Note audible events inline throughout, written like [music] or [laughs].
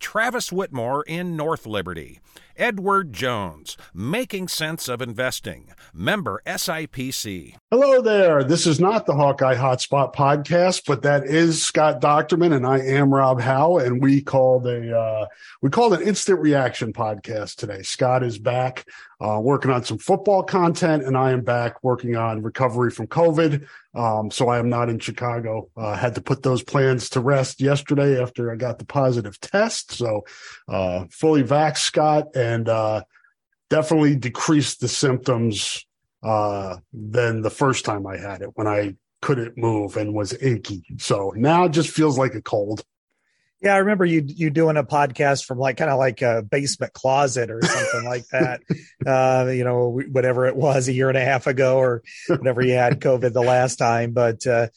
Travis Whitmore in North Liberty. Edward Jones, Making Sense of Investing, member SIPC. Hello there. This is not the Hawkeye Hotspot podcast, but that is Scott Dochterman, and I am Rob Howe, and we called a uh, we called an instant reaction podcast today. Scott is back uh, working on some football content, and I am back working on recovery from COVID. Um, so I am not in Chicago. Uh, had to put those plans to rest yesterday after I got the positive test. So uh, fully vax, Scott, uh, definitely decreased the symptoms uh, than the first time I had it when I couldn't move and was achy. So now it just feels like a cold. Yeah, I remember you you doing a podcast from like kind of like a basement closet or something like [laughs] that. Uh, you know, whatever it was a year and a half ago or whenever you had COVID the last time. But uh,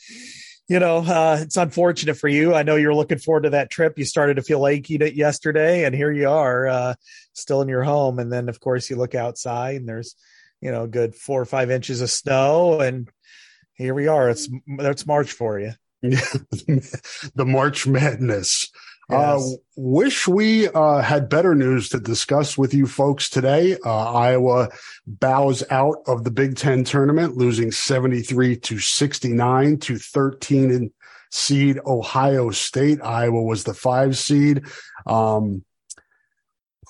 you know, uh, it's unfortunate for you. I know you're looking forward to that trip. You started to feel achy yesterday, and here you are, uh, still in your home. And then, of course, you look outside, and there's you know, good four or five inches of snow, and here we are. It's it's March for you. [laughs] the March Madness. Uh, yes. Uh, wish we uh, had better news to discuss with you folks today. Uh, Iowa bows out of the Big Ten tournament, losing 73 to 69 to 13 in seed Ohio State. Iowa was the five seed. Um,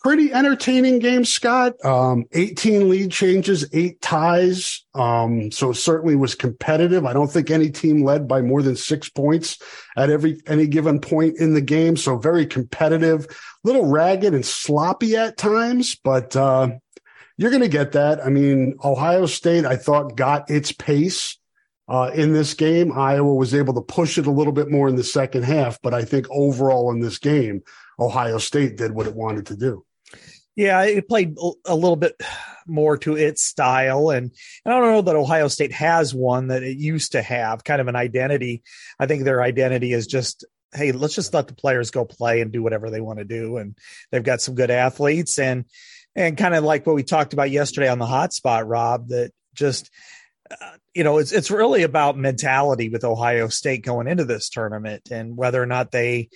pretty entertaining game, Scott. Um, 18 lead changes, eight ties. Um, so it certainly was competitive. I don't think any team led by more than six points at every, any given point in the game. So very competitive, little ragged and sloppy at times, but, uh, you're going to get that. I mean, Ohio State, I thought got its pace. Uh, in this game, Iowa was able to push it a little bit more in the second half, but I think overall in this game, Ohio State did what it wanted to do. Yeah, it played a little bit more to its style. And, and I don't know that Ohio State has one that it used to have, kind of an identity. I think their identity is just, hey, let's just let the players go play and do whatever they want to do. And they've got some good athletes and, and kind of like what we talked about yesterday on the hotspot, Rob, that just, uh, you know, it's it's really about mentality with Ohio State going into this tournament and whether or not they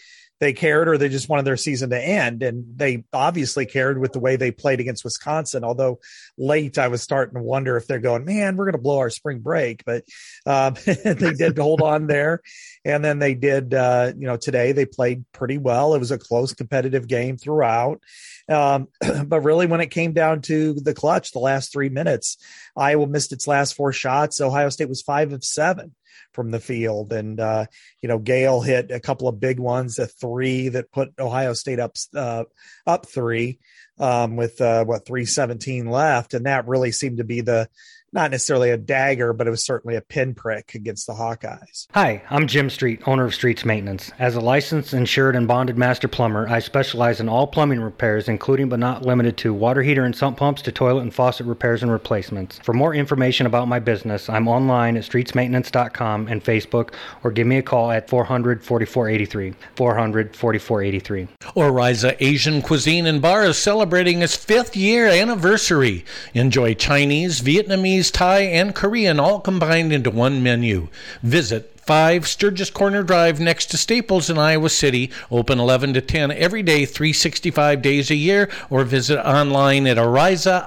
they cared or they just wanted their season to end. And they obviously cared with the way they played against Wisconsin. Although late, I was starting to wonder if they're going, man, we're going to blow our spring break. But um, [laughs] they did hold on there. And then they did, uh, you know, today they played pretty well. It was a close competitive game throughout. Um, [clears throat] but really, when it came down to the clutch, the last three minutes, Iowa missed its last four shots. Ohio State was five of seven from the field. And, uh, you know, Gayle hit a couple of big ones, a three that put Ohio State up, uh, up three, um, with, uh, what, 317 left. And that really seemed to be the, not necessarily a dagger, but it was certainly a pinprick against the Hawkeyes. Hi, I'm Jim Street, owner of Streets Maintenance. As a licensed, insured, and bonded master plumber, I specialize in all plumbing repairs, including but not limited to water heater and sump pumps to toilet and faucet repairs and replacements. For more information about my business, I'm online at streetsmaintenance.com and Facebook, or give me a call at 400 4483. 400 4483. Oriza Asian Cuisine and Bar is celebrating its fifth year anniversary. Enjoy Chinese, Vietnamese, Thai, and Korean all combined into one menu. Visit 5 Sturgis Corner Drive next to Staples in Iowa City. Open 11 to 10 every day, 365 days a year, or visit online at arisaic.com.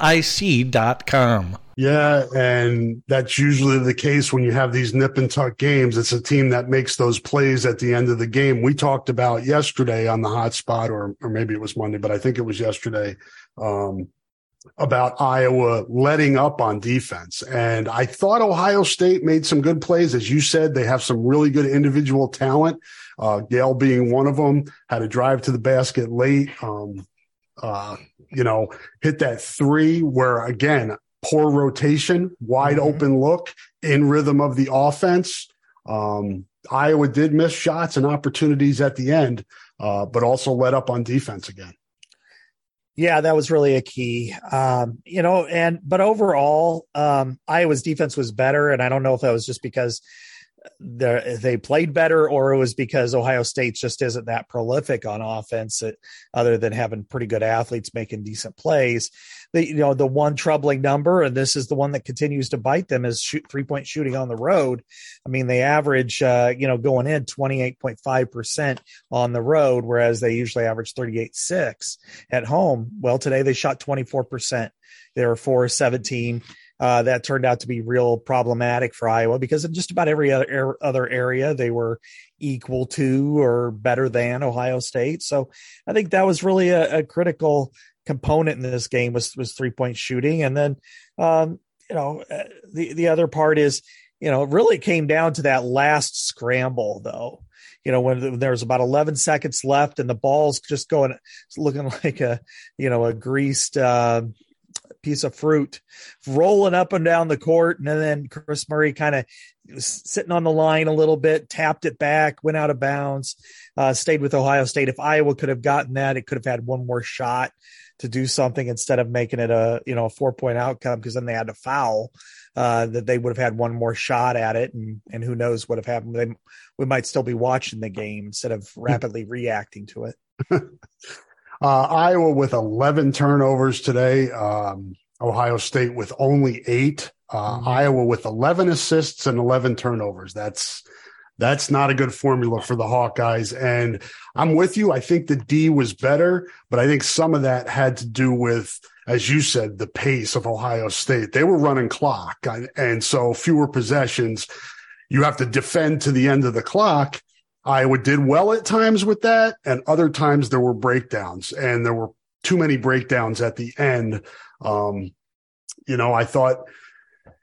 Yeah, and that's usually the case when you have these nip and tuck games. It's a team that makes those plays at the end of the game. We talked about yesterday on the hot spot, or or maybe it was Monday, but I think it was yesterday, um, about Iowa letting up on defense. And I thought Ohio State made some good plays. As you said, they have some really good individual talent. Uh, being one of them, had a drive to the basket late. Um, uh, you know, hit that three where again, poor rotation, wide mm-hmm. open look in rhythm of the offense. Um, Iowa did miss shots and opportunities at the end, uh, but also let up on defense again. Yeah, that was really a key. Um, you know, and but overall, um, Iowa's defense was better, and I don't know if that was just because they played better or it was because Ohio State just isn't that prolific on offense uh, other than having pretty good athletes making decent plays. The, you know, the one troubling number, and this is the one that continues to bite them is shoot, three point shooting on the road. I mean, they average, uh, you know, going in 28.5% on the road, whereas they usually average 38.6 at home. Well, today they shot 24%. They were 4 17 uh, that turned out to be real problematic for Iowa because in just about every other, other area they were equal to or better than Ohio State. So I think that was really a, a critical component in this game was was three point shooting, and then um, you know uh, the the other part is you know it really came down to that last scramble though you know when there's about 11 seconds left and the ball's just going looking [laughs] like a you know a greased uh, piece of fruit rolling up and down the court. And then Kris Murray kind of sitting on the line a little bit, tapped it back, went out of bounds, uh, stayed with Ohio State. If Iowa could have gotten that, it could have had one more shot to do something instead of making it a, you know, a four point outcome because then they had to foul. Uh, that they would have had one more shot at it, and and who knows what have happened. They, we might still be watching the game instead of rapidly reacting to it. [laughs] Uh, Iowa with 11 turnovers today. Um, Ohio State with only eight. Uh, mm-hmm. Iowa with 11 assists and 11 turnovers. That's that's not a good formula for the Hawkeyes. And I'm with you. I think the D was better, but I think some of that had to do with, as you said, the pace of Ohio State. They were running clock, and so fewer possessions. You have to defend to the end of the clock. Iowa did well at times with that, and other times there were breakdowns, and there were too many breakdowns at the end. Um, you know, I thought,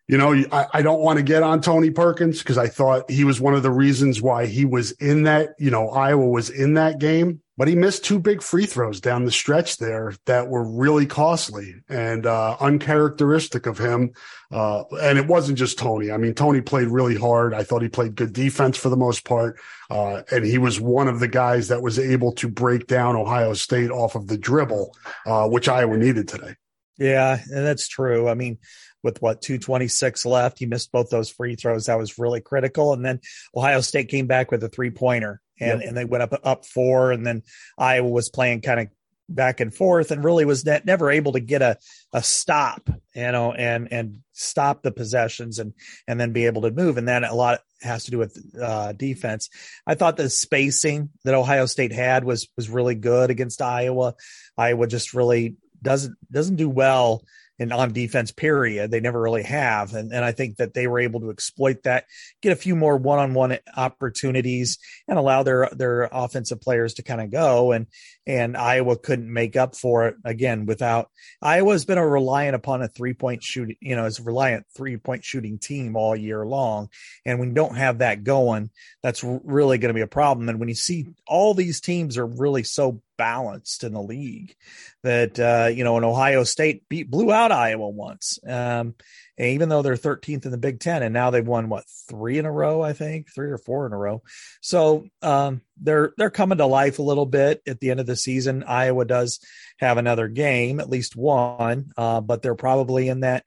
you know, I, I don't want to get on Tony Perkins because I thought he was one of the reasons why he was in that, you know, Iowa was in that game but he missed two big free throws down the stretch there that were really costly and uh, uncharacteristic of him. Uh, and it wasn't just Tony. I mean, Tony played really hard. I thought he played good defense for the most part. Uh, and he was one of the guys that was able to break down Ohio State off of the dribble, uh, which Iowa needed today. Yeah, and that's true. I mean, with what 226 left, he missed both those free throws. That was really critical. And then Ohio State came back with a three pointer and, yep. and they went up up four, and then Iowa was playing kind of back and forth and really was ne- never able to get a, a stop, you know, and, and stop the possessions and, and then be able to move. And then a lot has to do with uh, defense. I thought the spacing that Ohio State had was, was really good against Iowa. Iowa just really doesn't, doesn't do well and on defense period they never really have. And, and i think that they were able to exploit that get a few more one-on-one opportunities and allow their their offensive players to kind of go. And and iowa couldn't make up for it again without iowa's been a reliant upon a three-point shooting you know as a reliant three-point shooting team all year long. And when you don't have that going that's really going to be a problem. And when you see all these teams are really so balanced in the league that uh, you know, an Ohio State beat blew out Iowa once, um, even though they're 13th in the Big Ten, and now they've won what three in a row, I think, three or four in a row. So um, they're they're coming to life a little bit at the end of the season. Iowa does have another game, at least one, uh, but they're probably in that.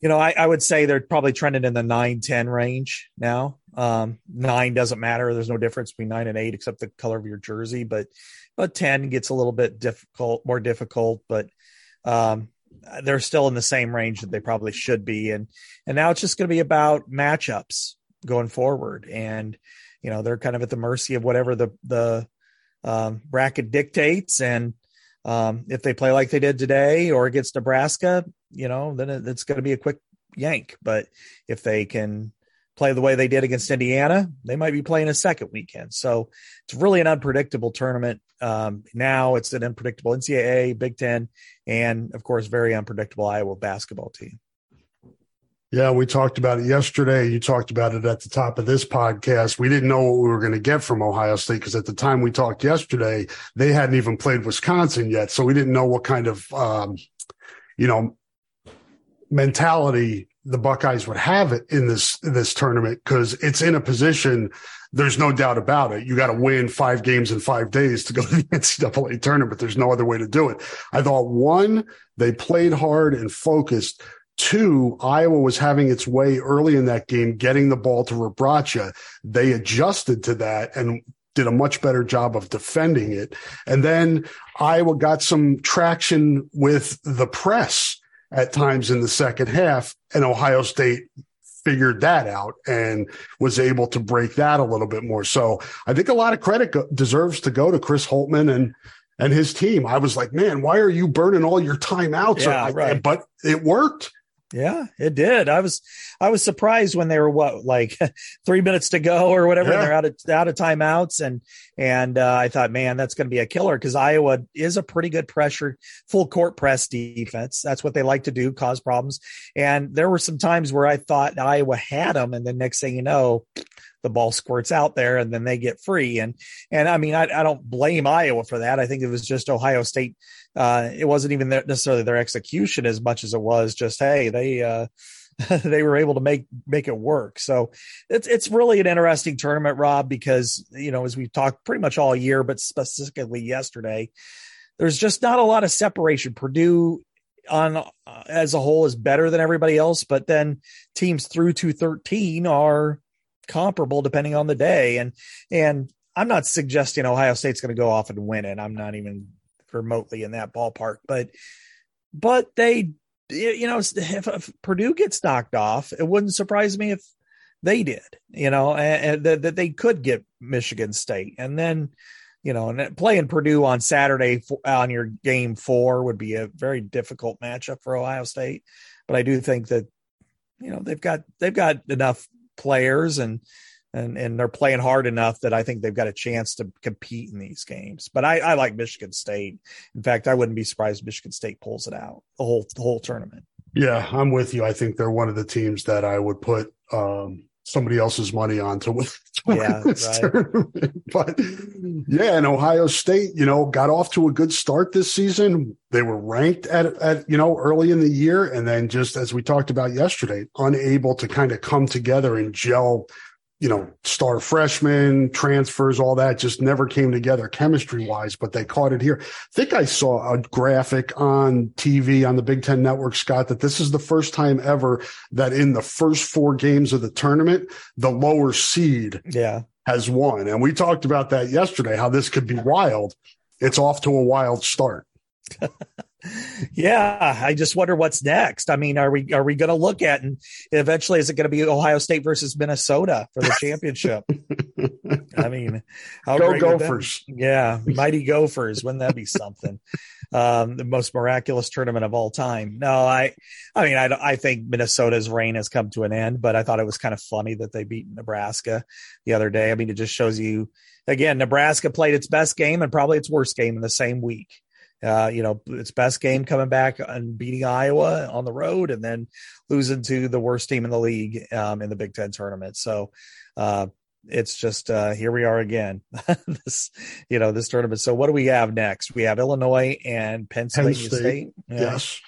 You know, I, I would say they're probably trending in the 9 10 range now. Um, nine doesn't matter. There's no difference between nine and eight except the color of your jersey. But but 10 gets a little bit difficult, more difficult, but um, they're still in the same range that they probably should be. And, and now it's just going to be about matchups. going forward. And, you know, they're kind of at the mercy of whatever the, the um, bracket dictates. And um, if they play like they did today or against Nebraska, you know, then it's going to be a quick yank. But if they can play the way they did against Indiana, they might be playing a second weekend. So it's really an unpredictable tournament. Um, now it's an unpredictable NCAA, Big Ten, and of course, very unpredictable Iowa basketball team. Yeah, we talked about it yesterday. You talked about it at the top of this podcast. We didn't know what we were going to get from Ohio State because at the time we talked yesterday, they hadn't even played Wisconsin yet. So we didn't know what kind of, um, you know, mentality the Buckeyes would have it in this in this tournament because it's in a position. There's no doubt about it. You got to win five games in five days to go [laughs] to the NCAA tournament. But there's no other way to do it. I thought one, they played hard and focused. Two, Iowa was having its way early in that game, getting the ball to Rebraca. They adjusted to that and did a much better job of defending it. And then Iowa got some traction with the press at times in the second half, and Ohio State figured that out and was able to break that a little bit more. So I think a lot of credit go- deserves to go to Chris Holtmann and and his team. I was like, man, why are you burning all your timeouts? Yeah, right. But it worked. Yeah, it did. I was I was surprised when they were what like [laughs] three minutes to go or whatever. Yeah. they're out of out of timeouts, and and uh, I thought, man, that's going to be a killer because Iowa is a pretty good pressure, full court press defense. That's what they like to do, cause problems. And there were some times where I thought Iowa had them, and the next thing you know, the ball squirts out there and then they get free. And, and I mean, I, I don't blame Iowa for that. I think it was just Ohio State. Uh, it wasn't even their, necessarily their execution as much as it was just, Hey, they, uh, [laughs] they were able to make make it work. So it's it's really an interesting tournament, Rob, because you know as we've talked pretty much all year, but specifically yesterday, there's just not a lot of separation. Purdue on uh, as a whole is better than everybody else, but then teams through to 13 are comparable depending on the day. And and I'm not suggesting Ohio State's going to go off and win it. I'm not even remotely in that ballpark, but but they you know if, if Purdue gets knocked off, it wouldn't surprise me if they did. You know, and, and that, they could get Michigan State, and then you know, and playing Purdue on Saturday on your game four would be a very difficult matchup for Ohio State. But I do think that you know they've got they've got enough players and and and they're playing hard enough that I think they've got a chance to compete in these games. But I, I like Michigan State. In fact, I wouldn't be surprised if Michigan State pulls it out the whole the whole tournament. Yeah, I'm with you. I think they're one of the teams that I would put um, somebody else's money on to win, [laughs] to yeah, this right. tournament. [laughs] But yeah, and Ohio State, you know, got off to a good start this season. They were ranked at, at, you know, early in the year. And then just as we talked about yesterday, unable to kind of come together and gel you know, star freshmen, transfers, all that just never came together chemistry wise, but they caught it here. I think I saw a graphic on TV on the Big Ten Network, Scott, that this is the first time ever that in the first four games of the tournament, the lower seed yeah. has won. And we talked about that yesterday, how this could be wild. It's off to a wild start. [laughs] yeah, I just wonder what's next. I mean, are we are we going to look at and eventually is it going to be Ohio State versus Minnesota for the championship? I mean, go Gophers! Yeah, mighty Gophers! Wouldn't that be something? um, the most miraculous tournament of all time. No, I, I mean, I I think Minnesota's reign has come to an end, but I thought it was kind of funny that they beat Nebraska the other day. I mean, it just shows you again, Nebraska played its best game and probably its worst game in the same week. Uh, you know, its best game coming back and beating Iowa on the road and then losing to the worst team in the league um, in the Big Ten tournament. So uh, it's just uh, here we are again. [laughs] this, you know, this tournament. So what do we have next? We have Illinois and Pennsylvania Penn State. State. Yeah. Yes.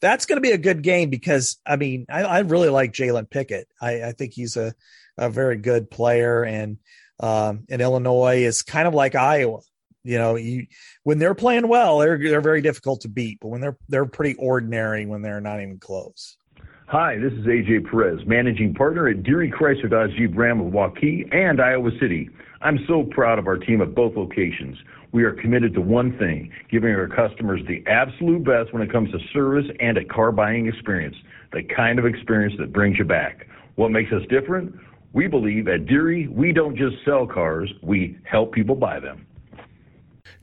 That's going to be a good game because I mean I, I really like Jalen Pickett. I, I, think he's a, a very good player and um, and Illinois is kind of like Iowa. You know, you when they're playing well, they're they're very difficult to beat, but when they're they're pretty ordinary when they're not even close. Hi, this is AJ Perez, managing partner at Deery Chrysler Dodge Jeep Ram of Waukee and Iowa City. I'm so proud of our team at both locations. We are committed to one thing, giving our customers the absolute best when it comes to service and a car buying experience, the kind of experience that brings you back. What makes us different? We believe at Deery, we don't just sell cars, we help people buy them.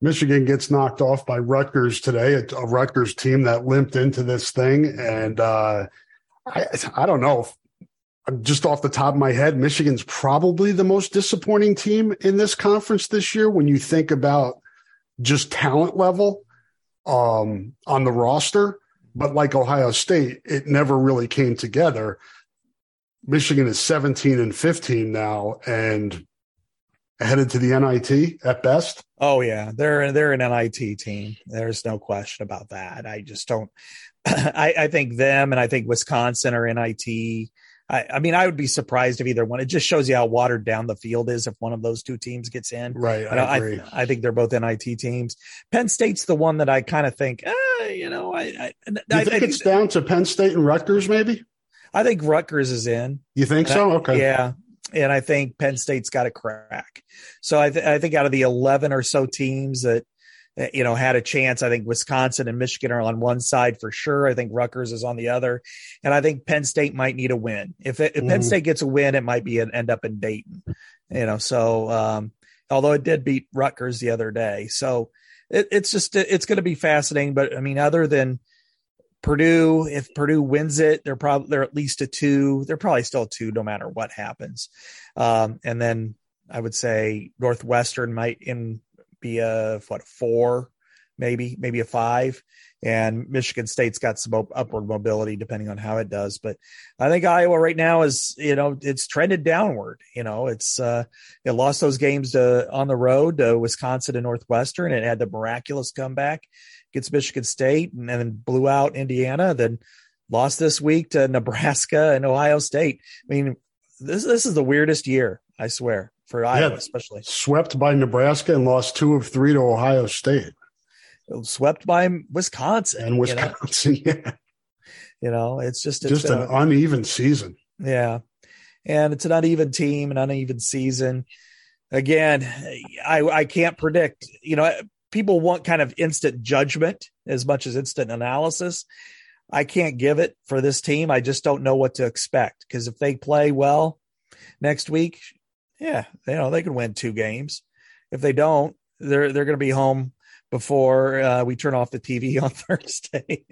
Michigan gets knocked off by Rutgers today, a, a Rutgers team that limped into this thing. And uh, I, I don't know. Just off the top of my head, Michigan's probably the most disappointing team in this conference this year when you think about just talent level um, on the roster. But like Ohio State, it never really came together. Michigan is 17 and 15 now, and headed to the NIT at best. Oh yeah, they're they're an NIT team. There's no question about that. I just don't. [clears throat] I, I think them and I think Wisconsin are NIT. I, I, mean, I would be surprised if either one. It just shows you how watered down the field is if one of those two teams gets in. Right. I, agree. I, I think they're both NIT teams. Penn State's the one that I kind of think, eh, you know, I, I, think it's down to Penn State and Rutgers, maybe. I think Rutgers is in. You think so? Okay. Yeah, and I think Penn State's got a crack. So I, th- I think out of the 11 or so teams that you know had a chance, I think Wisconsin and Michigan are on one side for sure. I think Rutgers is on the other, and I think Penn State might need a win. If, it, if mm. Penn State gets a win, it might be an end up in Dayton. You know, so um, although it did beat Rutgers the other day, so it, it's just it's going to be fascinating. But I mean, other than Purdue, if Purdue wins it, they're probably they're at least a two. They're probably still a two, no matter what happens. Um, and then I would say Northwestern might in be a what four, maybe maybe a five, and Michigan State's got some upward mobility depending on how it does. But I think Iowa right now is you know it's trended downward. You know it's uh, it lost those games to, on the road to Wisconsin and Northwestern. It had the miraculous comeback against Michigan State and, and then blew out Indiana, then lost this week to Nebraska and Ohio State. I mean, this this is the weirdest year, I swear, for Iowa, especially. Swept by Nebraska and lost two of three to Ohio State. Swept by Wisconsin. And Wisconsin, you know? [laughs] yeah. You know, it's just it's just an uneven season. Yeah. And it's an uneven team, an uneven season. Again, I I can't predict, you know, people want kind of instant judgment as much as instant analysis. I can't give it for this team. I just don't know what to expect because if they play well next week, yeah, you know they could win two games. If they don't, they're they're going to be home before uh, we turn off the TV [laughs] on Thursday.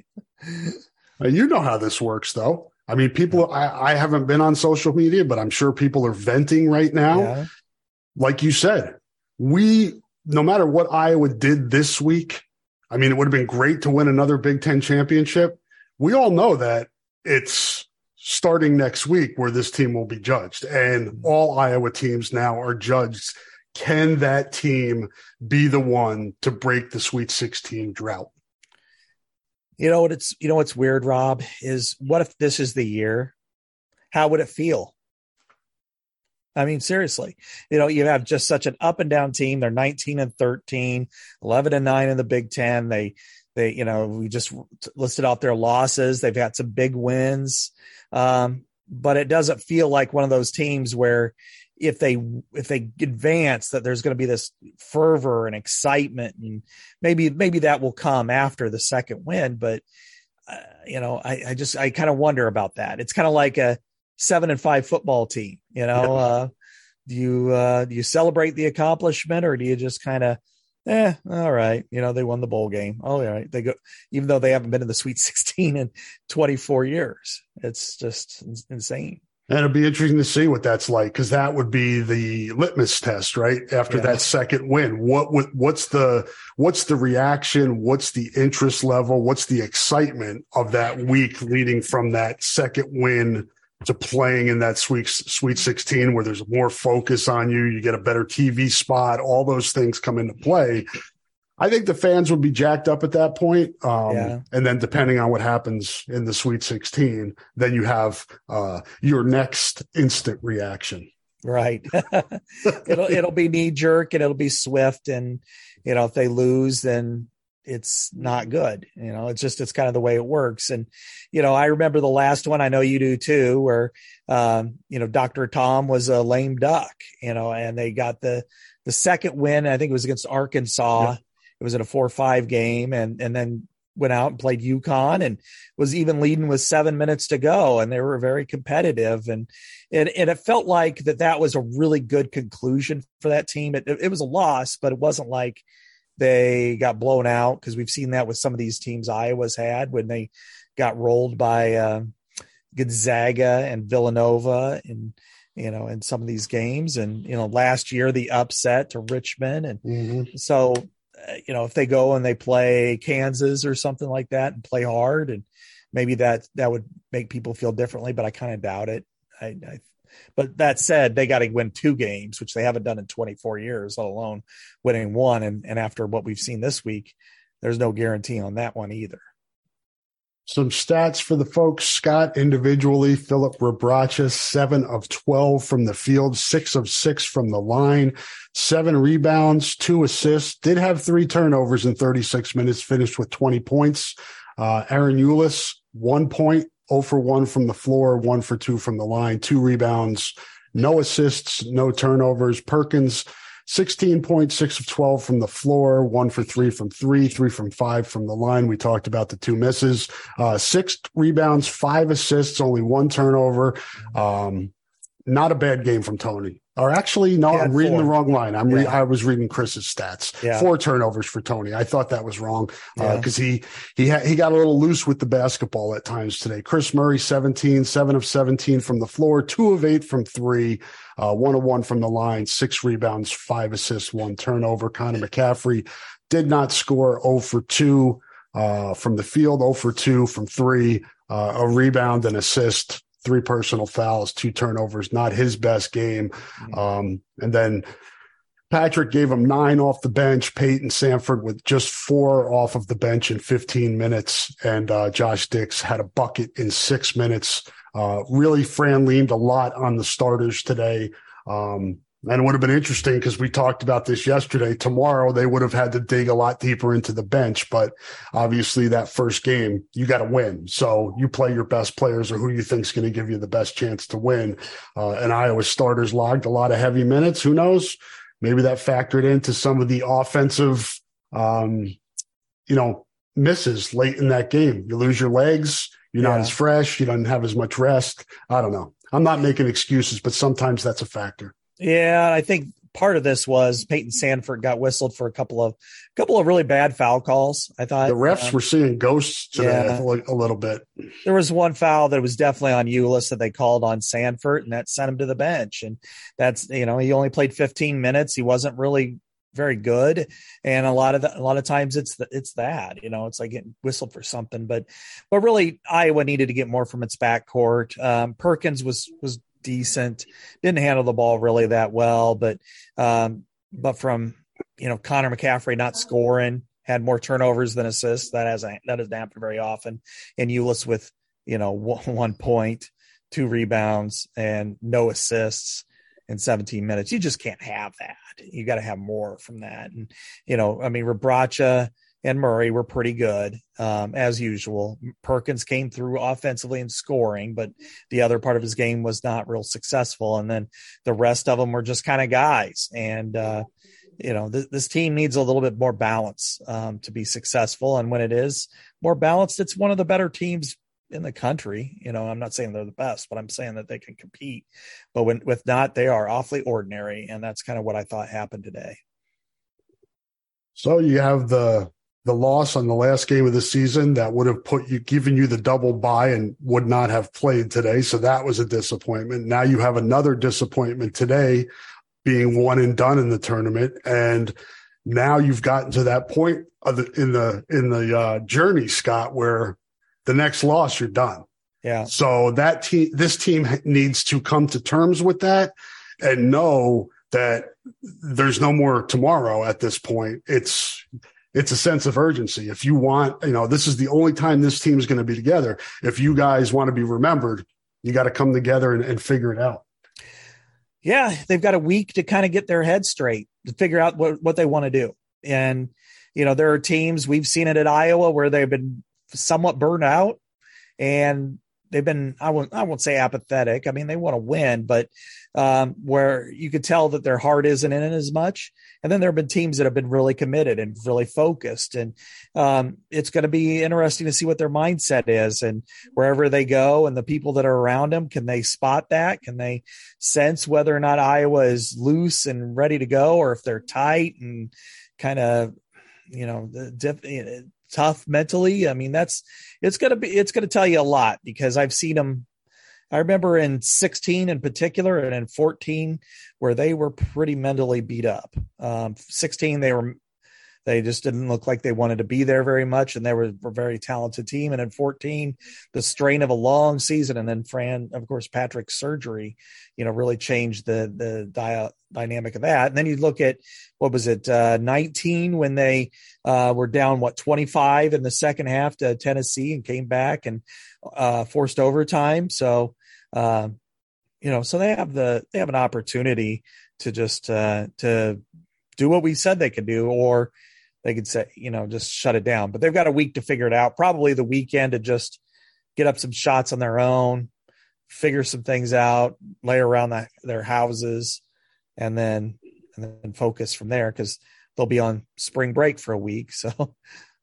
you know how this works, though. I mean, people. I, I haven't been on social media, but I'm sure people are venting right now. Yeah. Like you said, we no matter what Iowa did this week, I mean, it would have been great to win another Big Ten championship. We all know that it's starting next week where this team will be judged. And all Iowa teams now are judged. Can that team be the one to break the Sweet 16 drought? You know what it's you know what's weird, Rob, is what if this is the year? How would it feel? I mean, seriously, you know, you have just such an up and down team. They're 19 and 13, 11 and 9 in the Big Ten. They, they, you know, we just listed off their losses. They've had some big wins. Um, but it doesn't feel like one of those teams where if they if they advance that there's going to be this fervor and excitement and maybe maybe that will come after the second win but uh, you know I, I just i kind of wonder about that it's kind of like a seven and five football team. You know, uh, do you uh, do you celebrate the accomplishment or do you just kind of, eh, all right, you know, they won the bowl game. Oh, all right, they go, even though they haven't been in the Sweet [laughs] 16 in 24 years. It's just insane. And it'll be interesting to see what that's like because that would be the litmus test, right? After yeah. that second win, what, what what's the what's the reaction? What's the interest level? What's the excitement of that week leading from that second win to playing in that sweet sweet 16 where there's more focus on you you get a better tv spot all those things come into play I think the fans would be jacked up at that point. Um, yeah. And then depending on what happens in the Sweet 16, then you have uh, your next instant reaction. Right. [laughs] it'll it'll be knee jerk and it'll be swift and you know if they lose then it's not good. You know, it's just it's kind of the way it works. And you know, I remember the last one. I know you do too, where um, you know Dr. Tom was a lame duck. You know, and they got the the second win. I think it was against Arkansas. It was in a four five game, and and then went out and played UConn and was even leading with seven minutes to go, and they were very competitive. And and, and it felt like that that was a really good conclusion for that team. It, it was a loss, but it wasn't like they got blown out because we've seen that with some of these teams Iowa's had when they got rolled by uh, Gonzaga and Villanova and you know in some of these games and you know last year the upset to Richmond and mm-hmm. so uh, you know if they go and they play Kansas or something like that and play hard and maybe that that would make people feel differently but I kind of doubt it I, I but that said, they got to win two games, which they haven't done in 24 years, let alone winning one. And, and after what we've seen this week, there's no guarantee on that one either. Some stats for the folks. Scott individually, Filip Rebraca, seven of 12 from the field, six of six from the line, seven rebounds, two assists, did have three turnovers in 36 minutes, finished with 20 points. Uh, Ahron Ulis, one point, 0 for 1 from the floor, 1 for 2 from the line, two rebounds, no assists, no turnovers. Perkins, 16.6 of 12 from the floor, 1 for 3 from 3, 3 from 5 from the line. We talked about the two misses. Uh, six rebounds, five assists, only one turnover. Um, not a bad game from Tony. Or actually, no, I'm reading four. the wrong line. I'm re- I was reading Kris's stats. Yeah. Four turnovers for Tony. I thought that was wrong because uh, he he ha- he got a little loose with the basketball at times today. Kris Murray, 17, seven of 17 from the floor, two of eight from three, uh, one of one from the line, six rebounds, five assists, one turnover. Connor McCaffery did not score 0 for two uh, from the field, 0 for two from three, uh, a rebound and assist three personal fouls, two turnovers, not his best game. Mm-hmm. Um, and then Patrick gave him nine off the bench. Payton Sandfort with just four off of the bench in 15 minutes. And uh, Josh Dix had a bucket in six minutes. Uh, really, Fran leaned a lot on the starters today. Um, and it would have been interesting because we talked about this yesterday. Tomorrow, they would have had to dig a lot deeper into the bench. But obviously, that first game, you got to win. So you play your best players or who you think is going to give you the best chance to win. Uh, and Iowa starters logged a lot of heavy minutes. Who knows? Maybe that factored into some of the offensive, um, you know, misses late in that game. You lose your legs. You're yeah. not as fresh. You don't have as much rest. I don't know. I'm not making excuses, but sometimes that's a factor. Yeah, I think part of this was Payton Sandfort got whistled for a couple of a couple of really bad foul calls. I thought the refs uh, were seeing ghosts today yeah. a little bit. There was one foul that was definitely on Ulis that they called on Sandfort, and that sent him to the bench. And that's you know he only played 15 minutes. He wasn't really very good, and a lot of the, a lot of times it's the, it's that you know it's like getting whistled for something. But but really Iowa needed to get more from its backcourt. Um, Perkins was was decent. Didn't handle the ball really that well, but um, but from you know Connor McCaffery not scoring, had more turnovers than assists. That has that doesn't happen very often. And Ulis with you know [laughs] one point, two rebounds, and no assists in 17 minutes. You just can't have that. You got to have more from that. And you know, I mean, Rebraca and Murray were pretty good um, as usual. Perkins came through offensively and scoring, but the other part of his game was not real successful. And then the rest of them were just kind of guys. And uh, you know, th- this team needs a little bit more balance um, to be successful. And when it is more balanced, it's one of the better teams in the country. You know, I'm not saying they're the best, but I'm saying that they can compete. But when with not, they are awfully ordinary, and that's kind of what I thought happened today. So you have the the loss on the last game of the season that would have put you given you the double bye and would not have played today. So that was a disappointment. Now you have another disappointment today being one and done in the tournament. And now you've gotten to that point of the, in the in the uh, journey, Scott, where the next loss you're done. Yeah. So that team, this team needs to come to terms with that and know that there's no more tomorrow at this point. It's it's a sense of urgency. If you want, you know, this is the only time this team is going to be together. If you guys want to be remembered, you got to come together and, and figure it out. Yeah, they've got a week to kind of get their head straight to figure out what, what they want to do. And, you know, there are teams, we've seen it at Iowa where they've been somewhat burned out and they've been I won't I won't say apathetic. I mean they want to win, but um, where you could tell that their heart isn't in it as much. And then there have been teams that have been really committed and really focused, and um, it's going to be interesting to see what their mindset is and wherever they go and the people that are around them. Can they spot that? Can they sense whether or not Iowa is loose and ready to go, or if they're tight and kind of you know the tough mentally? I mean that's it's gonna be it's gonna tell you a lot because I've seen them. I remember in 16 in particular, and in 14 where they were pretty mentally beat up. Um, 16 they were they just didn't look like they wanted to be there very much, and they were a very talented team. And in 14, the strain of a long season, and then Fran, of course, Patrick's surgery, you know, really changed the the dynamic of that. And then you look at what was it, uh, 19 when they uh, were down what 25 in the second half to Tennessee and came back and uh, forced overtime. So, uh, you know, so they have the they have an opportunity to just uh, to do what we said they could do, or they could say, you know, just shut it down. But they've got a week to figure it out. Probably the weekend to just get up some shots on their own, figure some things out, lay around the, their houses, and then and then focus from there because they'll be on spring break for a week. [laughs] So,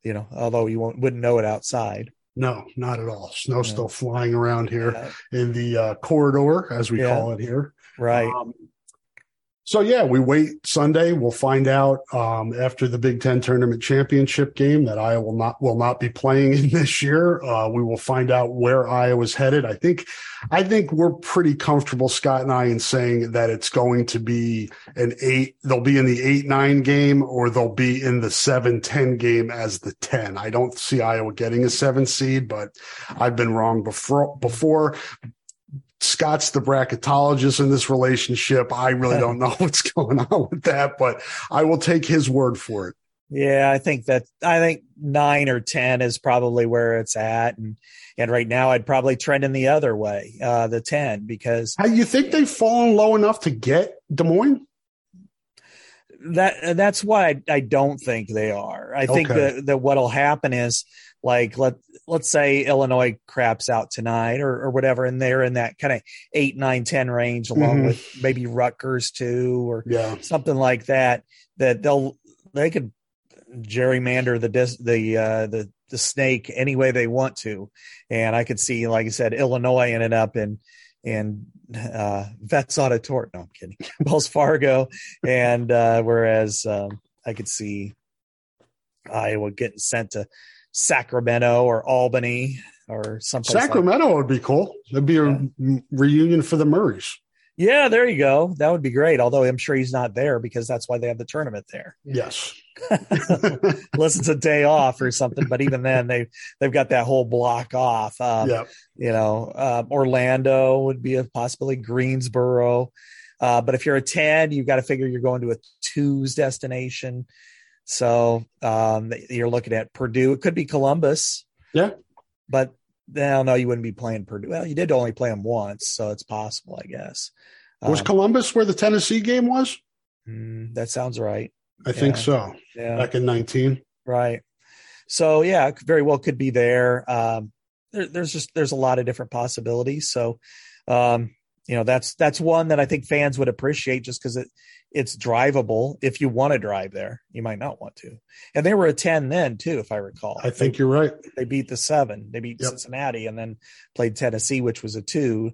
you know, although you wouldn't know it outside. No, not at all. Snow yeah. still flying around here yeah. in the uh, corridor, as we yeah. call it here. Right. Um, so yeah, we wait Sunday. We'll find out um, after the Big Ten tournament championship game that Iowa will not will not be playing [laughs] in this year. Uh, we will find out where Iowa's headed. I think, I think we're pretty comfortable, Scott and I, in saying that it's going to be an eight. They'll be in the eight nine game, or they'll be in the seven ten game as the ten. I don't see Iowa getting a seven seed, but I've been wrong before. Before, Scott's the bracketologist in this relationship. I really don't know [laughs] what's going on with that, but I will take his word for it. Yeah, I think that I think nine or ten is probably where it's at, and and right now I'd probably trend in the other way, uh, the ten, because How, you think they've fallen low enough to get Des Moines? That that's why I, I don't think they are. I think that that what'll happen is like let let's say Illinois craps out tonight or, or whatever, and they're in that kind of eight, nine, ten range, along mm-hmm. with maybe Rutgers too, or yeah. something like that. That they'll they could gerrymander the the uh, the the snake any way they want to, and I could see, like I said, Illinois ended up in in uh, Vets Auditorium. No, I'm kidding, [laughs] Wells Fargo, and uh, whereas um, I could see Iowa getting sent to Sacramento or Albany or something. Sacramento like would be cool. It'd be a yeah. reunion for the Murrays. Yeah, there you go. That would be great. Although I'm sure he's not there because that's why they have the tournament there. Yes. Unless it's a day off or something. But even then, they they've got that whole block off. Um, yeah. You know, um, Orlando would be a possibly Greensboro. Uh, but if you're a 10, you've got to figure you're going to a twos destination. So um, you're looking at Purdue. It could be Columbus. Yeah. But now, no, you wouldn't be playing Purdue. Well, you did only play them once, so it's possible, I guess. Was um, Columbus where the Tennessee game was? Mm, that sounds right. I yeah. think so. Yeah. Back in 19. Right. So, yeah, very well could be there. Um, there. There's just, there's a lot of different possibilities. So, um, you know, that's, that's one that I think fans would appreciate just because it, it's drivable if you want to drive there. You might not want to. And they were a 10 then too, if I recall. I think they, you're right. They beat the seven. They beat yep. Cincinnati and then played Tennessee, which was a two.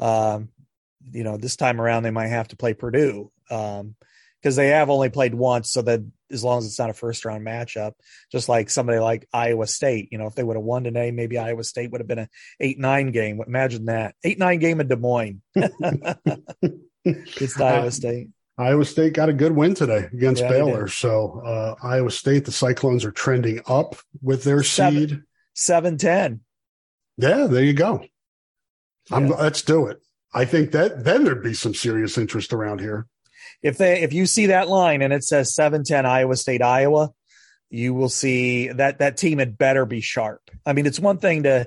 Um, you know, this time around they might have to play Purdue. Um, because they have only played once, so that as long as it's not a first round matchup, just like somebody like Iowa State, you know, if they would have won today, maybe Iowa State would have been an eight nine game. Imagine that eight nine game in Des Moines. [laughs] it's Iowa State. Iowa State got a good win today against yeah, Baylor. So uh, Iowa State, the Cyclones are trending up with their seven, seed. Seven ten. Yeah, there you go. Yeah. let's do it. I think that then there'd be some serious interest around here. If they if you see that line and it says seven ten Iowa State Iowa, you will see that that team had better be sharp. I mean, it's one thing to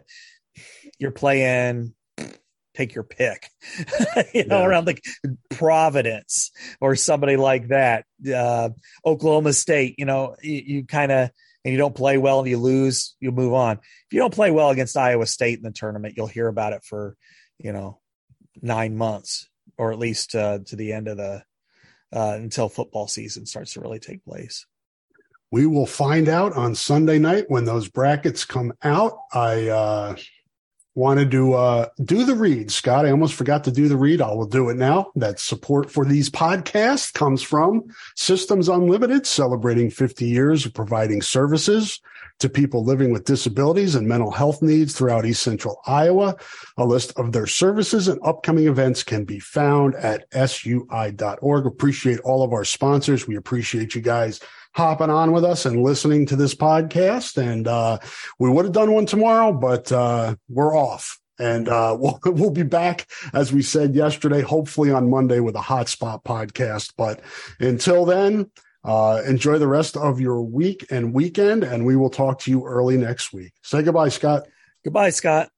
you're playing take your pick, [laughs] you know, yeah. around like Providence or somebody like that, uh, Oklahoma State, you know, you, you kind of, and you don't play well and you lose, you move on. If you don't play well against Iowa State in the tournament, you'll hear about it for, you know, nine months or at least uh, to the end of the, uh, until football season starts to really take place. We will find out on Sunday night when those brackets come out. I, uh, wanted to uh, do the read, Scott. I almost forgot to do the read. I will do it now. That support for these podcasts comes from Systems Unlimited, celebrating 50 years of providing services to people living with disabilities and mental health needs throughout East Central Iowa. A list of their services and upcoming events can be found at sui.org. Appreciate all of our sponsors. We appreciate you guys hopping on with us and listening to this podcast. And uh, we would have done one tomorrow, but uh, we're off. And uh, [laughs] we'll, we'll be back, as we said yesterday, hopefully on Monday with a hotspot podcast. But until then, uh, enjoy the rest of your week and weekend, and we will talk to you early next week. Say goodbye, Scott. Goodbye, Scott.